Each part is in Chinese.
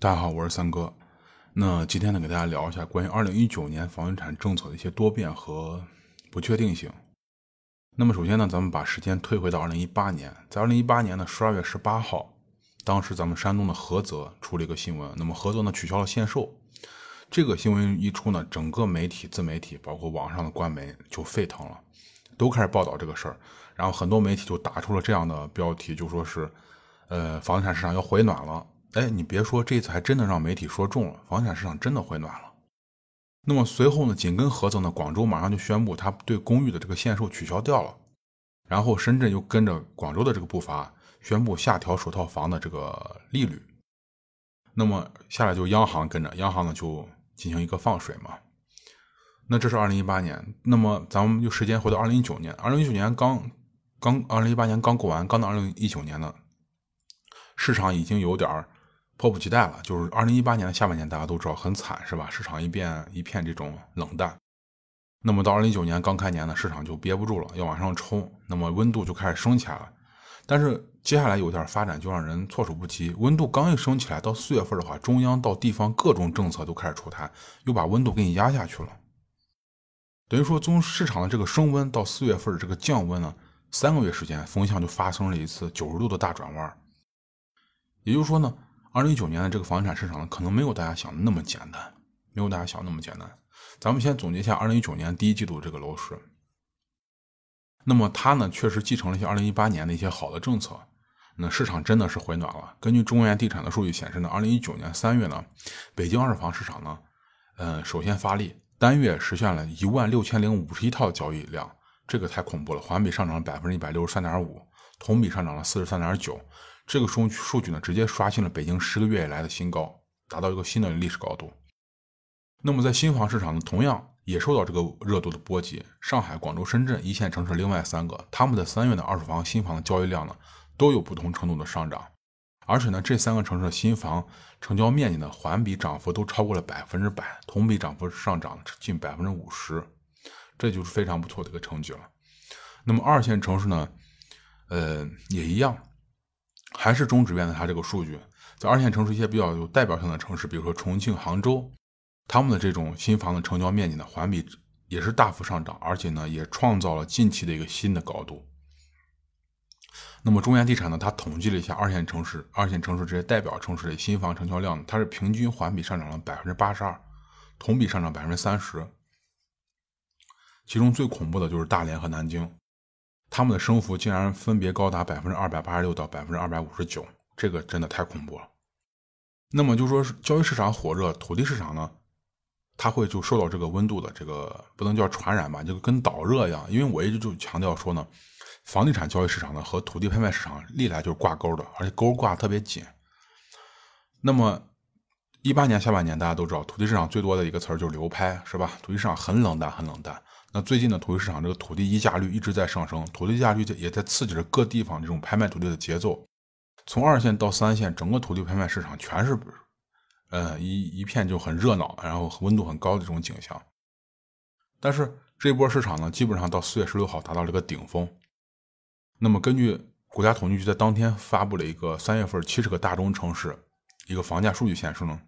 大家好，我是三哥。那今天呢，给大家聊一下关于二零一九年房地产政策的一些多变和不确定性。那么首先呢，咱们把时间推回到二零一八年，在二零一八年的十二月十八号，当时咱们山东的菏泽出了一个新闻，那么菏泽呢取消了限售。这个新闻一出呢，整个媒体、自媒体，包括网上的官媒就沸腾了，都开始报道这个事儿。然后很多媒体就打出了这样的标题，就说是，呃，房地产市场要回暖了。哎，你别说，这次还真的让媒体说中了，房产市场真的回暖了。那么随后呢，紧跟菏泽呢，广州马上就宣布，他对公寓的这个限售取消掉了。然后深圳又跟着广州的这个步伐，宣布下调首套房的这个利率。那么下来就央行跟着，央行呢就进行一个放水嘛。那这是二零一八年，那么咱们就时间回到二零一九年，二零一九年刚刚，二零一八年刚过完，刚到二零一九年呢，市场已经有点儿。迫不及待了，就是二零一八年的下半年，大家都知道很惨，是吧？市场一变一片这种冷淡。那么到二零一九年刚开年呢，市场就憋不住了，要往上冲，那么温度就开始升起来了。但是接下来有点发展就让人措手不及。温度刚一升起来，到四月份的话，中央到地方各种政策都开始出台，又把温度给你压下去了。等于说从市场的这个升温到四月份的这个降温呢，三个月时间，风向就发生了一次九十度的大转弯。也就是说呢。二零一九年的这个房地产市场呢，可能没有大家想的那么简单，没有大家想的那么简单。咱们先总结一下二零一九年第一季度这个楼市。那么它呢，确实继承了一些二零一八年的一些好的政策，那市场真的是回暖了。根据中原地产的数据显示呢，二零一九年三月呢，北京二手房市场呢，嗯，首先发力，单月实现了一万六千零五十一套交易量，这个太恐怖了，环比上涨了百分之一百六十三点五，同比上涨了四十三点九。这个数数据呢，直接刷新了北京十个月以来的新高，达到一个新的历史高度。那么在新房市场呢，同样也受到这个热度的波及。上海、广州、深圳一线城市另外三个，他们的三月的二手房新房的交易量呢，都有不同程度的上涨。而且呢，这三个城市的新房成交面积呢，环比涨幅都超过了百分之百，同比涨幅上涨近百分之五十，这就是非常不错的一个成绩了。那么二线城市呢，呃，也一样。还是中指院的它这个数据，在二线城市一些比较有代表性的城市，比如说重庆、杭州，他们的这种新房的成交面积呢，环比也是大幅上涨，而且呢，也创造了近期的一个新的高度。那么中原地产呢，它统计了一下二线城市、二线城市这些代表城市的新房成交量，它是平均环比上涨了百分之八十二，同比上涨百分之三十。其中最恐怖的就是大连和南京。他们的升幅竟然分别高达百分之二百八十六到百分之二百五十九，这个真的太恐怖了。那么就说是交易市场火热，土地市场呢，它会就受到这个温度的这个不能叫传染吧，就跟导热一样。因为我一直就强调说呢，房地产交易市场呢和土地拍卖市场历来就是挂钩的，而且钩挂特别紧。那么一八年下半年大家都知道，土地市场最多的一个词儿就是流拍，是吧？土地市场很冷淡，很冷淡。那最近的土地市场，这个土地溢价率一直在上升，土地溢价率也在刺激着各地方这种拍卖土地的节奏。从二线到三线，整个土地拍卖市场全是，呃，一一片就很热闹，然后温度很高的这种景象。但是这波市场呢，基本上到四月十六号达到了一个顶峰。那么根据国家统计局在当天发布了一个三月份七十个大中城市一个房价数据显示呢，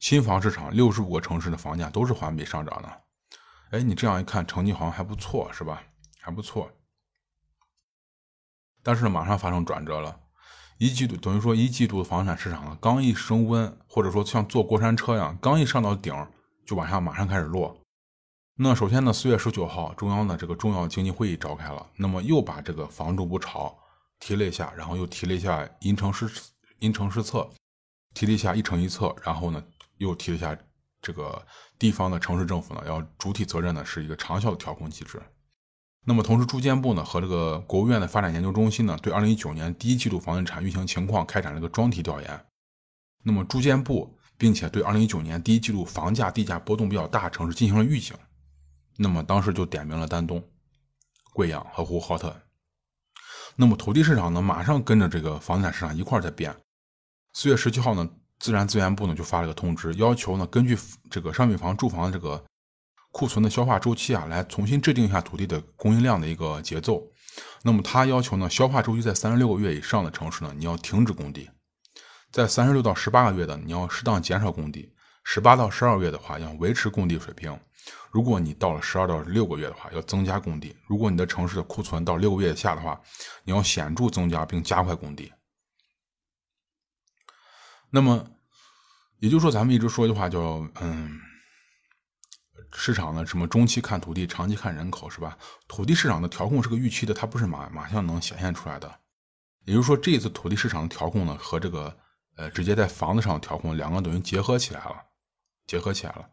新房市场六十五个城市的房价都是环比上涨的。哎，你这样一看，成绩好像还不错，是吧？还不错。但是，马上发生转折了。一季度等于说一季度的房产市场呢，刚一升温，或者说像坐过山车一样，刚一上到顶，就往下马上开始落。那首先呢，四月十九号，中央的这个重要经济会议召开了，那么又把这个“房住不炒”提了一下，然后又提了一下“因城施因城施策”，提了一下“一城一策”，然后呢，又提了一下。这个地方的城市政府呢，要主体责任呢，是一个长效的调控机制。那么，同时住建部呢和这个国务院的发展研究中心呢，对二零一九年第一季度房地产运行情况开展了个专题调研。那么，住建部并且对二零一九年第一季度房价地价波动比较大城市进行了预警。那么，当时就点名了丹东、贵阳和呼和浩特。那么，土地市场呢，马上跟着这个房地产市场一块儿在变。四月十七号呢。自然资源部呢就发了个通知，要求呢根据这个商品房住房的这个库存的消化周期啊，来重新制定一下土地的供应量的一个节奏。那么他要求呢，消化周期在三十六个月以上的城市呢，你要停止供地；在三十六到十八个月的，你要适当减少供地；十八到十二月的话，要维持供地水平。如果你到了十二到六个月的话，要增加供地；如果你的城市的库存到六个月以下的话，你要显著增加并加快供地。那么，也就是说，咱们一直说一句话叫“嗯，市场呢，什么中期看土地，长期看人口，是吧？土地市场的调控是个预期的，它不是马马上能显现出来的。也就是说，这一次土地市场的调控呢，和这个呃直接在房子上调控两个等于结合起来了，结合起来了。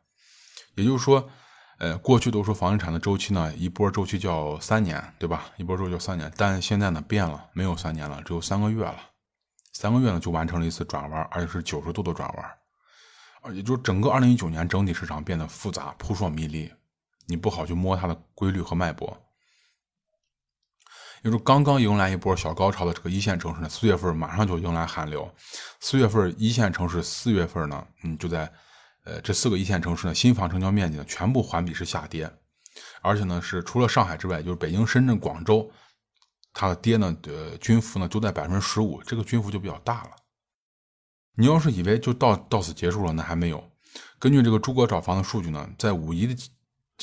也就是说。呃，过去都说房地产的周期呢，一波周期叫三年，对吧？一波周期叫三年，但现在呢变了，没有三年了，只有三个月了。三个月呢就完成了一次转弯，而且是九十度的转弯，而也就是整个二零一九年整体市场变得复杂、扑朔迷离，你不好去摸它的规律和脉搏。也就刚刚迎来一波小高潮的这个一线城市呢，四月份马上就迎来寒流。四月份一线城市四月份呢，嗯，就在。呃，这四个一线城市呢，新房成交面积呢，全部环比是下跌，而且呢，是除了上海之外，就是北京、深圳、广州，它的跌呢，呃，均幅呢都在百分之十五，这个均幅就比较大了。你要是以为就到到此结束了，那还没有。根据这个诸葛找房的数据呢，在五一的，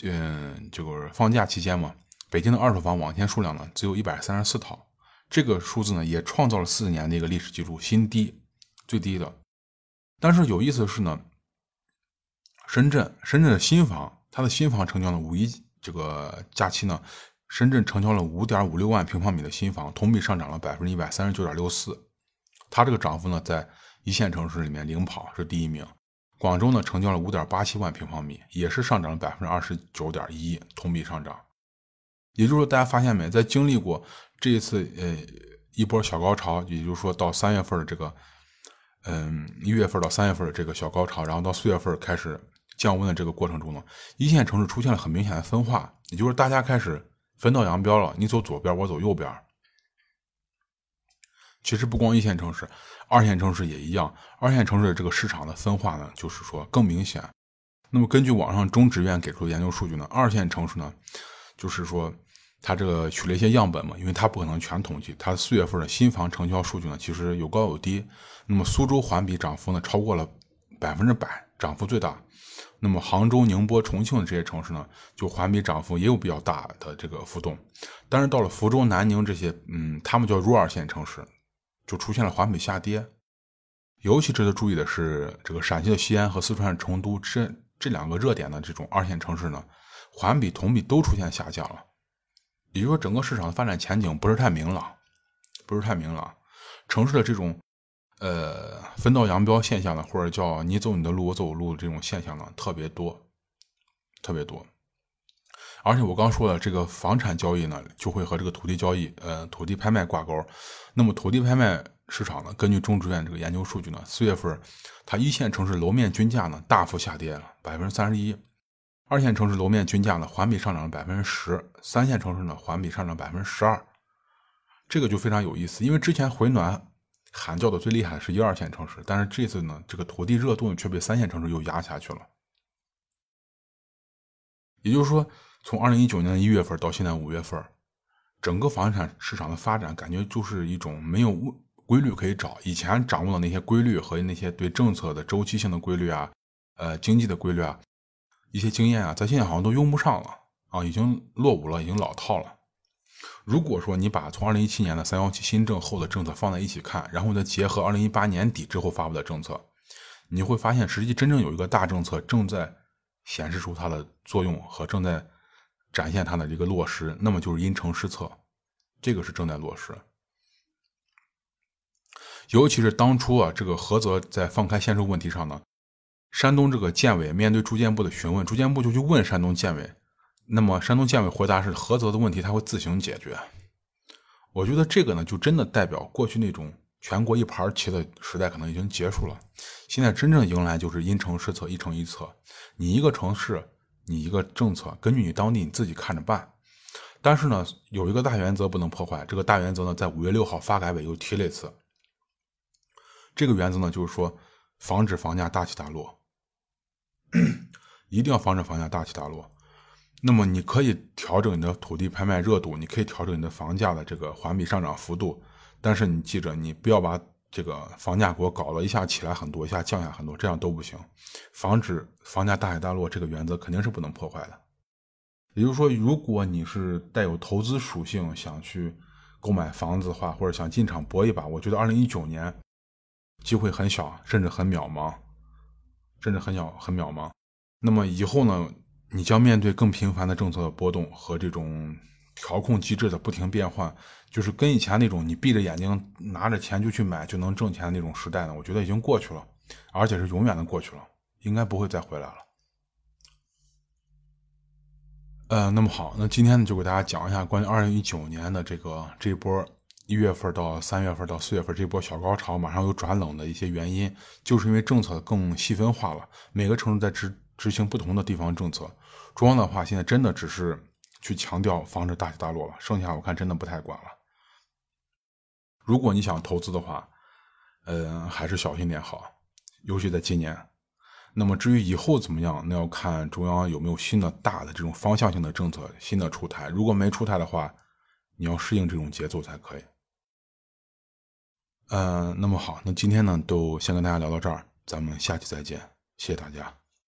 嗯，这个放假期间嘛，北京的二手房网签数量呢，只有一百三十四套，这个数字呢，也创造了四年的一个历史记录新低，最低的。但是有意思的是呢。深圳，深圳的新房，它的新房成交呢五一这个假期呢，深圳成交了五点五六万平方米的新房，同比上涨了百分之一百三十九点六四。它这个涨幅呢，在一线城市里面领跑，是第一名。广州呢，成交了五点八七万平方米，也是上涨了百分之二十九点一，同比上涨。也就是说，大家发现没，在经历过这一次呃一波小高潮，也就是说到三月份的这个，嗯一月份到三月份的这个小高潮，然后到四月份开始。降温的这个过程中呢，一线城市出现了很明显的分化，也就是大家开始分道扬镳了。你走左边，我走右边。其实不光一线城市，二线城市也一样。二线城市的这个市场的分化呢，就是说更明显。那么根据网上中职院给出的研究数据呢，二线城市呢，就是说它这个取了一些样本嘛，因为它不可能全统计。它四月份的新房成交数据呢，其实有高有低。那么苏州环比涨幅呢，超过了百分之百，涨幅最大。那么杭州、宁波、重庆这些城市呢，就环比涨幅也有比较大的这个浮动，但是到了福州、南宁这些，嗯，他们叫弱二线城市，就出现了环比下跌。尤其值得注意的是，这个陕西的西安和四川的成都这这两个热点的这种二线城市呢，环比、同比都出现下降了。也就是说，整个市场的发展前景不是太明朗，不是太明朗。城市的这种。呃，分道扬镳现象呢，或者叫你走你的路，我走我路这种现象呢，特别多，特别多。而且我刚说了，这个房产交易呢，就会和这个土地交易，呃，土地拍卖挂钩。那么土地拍卖市场呢，根据中植院这个研究数据呢，四月份它一线城市楼面均价呢大幅下跌了百分之三十一，二线城市楼面均价呢环比上涨了百分之十，三线城市呢环比上涨百分之十二。这个就非常有意思，因为之前回暖。喊叫的最厉害的是一二线城市，但是这次呢，这个土地热度却被三线城市又压下去了。也就是说，从二零一九年的一月份到现在五月份，整个房地产市场的发展感觉就是一种没有规律可以找。以前掌握的那些规律和那些对政策的周期性的规律啊，呃，经济的规律啊，一些经验啊，在现在好像都用不上了啊，已经落伍了，已经老套了。如果说你把从二零一七年的三幺七新政后的政策放在一起看，然后再结合二零一八年底之后发布的政策，你会发现，实际真正有一个大政策正在显示出它的作用和正在展现它的这个落实，那么就是因城施策，这个是正在落实。尤其是当初啊，这个菏泽在放开限售问题上呢，山东这个建委面对住建部的询问，住建部就去问山东建委。那么，山东建委回答是菏泽的问题他会自行解决。我觉得这个呢，就真的代表过去那种全国一盘棋的时代可能已经结束了。现在真正迎来就是因城施策，一城一策。你一个城市，你一个政策，根据你当地你自己看着办。但是呢，有一个大原则不能破坏。这个大原则呢，在五月六号发改委又提了一次。这个原则呢，就是说防止房价大起大落，一定要防止房价大起大落。那么你可以调整你的土地拍卖热度，你可以调整你的房价的这个环比上涨幅度，但是你记着，你不要把这个房价给我搞了一下起来很多，一下降下很多，这样都不行。防止房价大起大落这个原则肯定是不能破坏的。也就是说，如果你是带有投资属性，想去购买房子的话，或者想进场搏一把，我觉得二零一九年机会很小，甚至很渺茫，甚至很小很渺茫。那么以后呢，你将面对更频繁的政策的波动和这种调控机制的不停变换，就是跟以前那种你闭着眼睛拿着钱就去买就能挣钱的那种时代呢，我觉得已经过去了，而且是永远的过去了，应该不会再回来了。呃，那么好，那今天呢就给大家讲一下关于二零一九年的这个这波一月份到三月份到四月份这波小高潮马上又转冷的一些原因，就是因为政策更细分化了，每个城市在执执行不同的地方政策。中央的话现在真的只是去强调防止大起大落了，剩下我看真的不太管了。如果你想投资的话，呃，还是小心点好，尤其在今年。那么至于以后怎么样，那要看中央有没有新的大的这种方向性的政策新的出台。如果没出台的话，你要适应这种节奏才可以。嗯，那么好，那今天呢，都先跟大家聊到这儿，咱们下期再见，谢谢大家。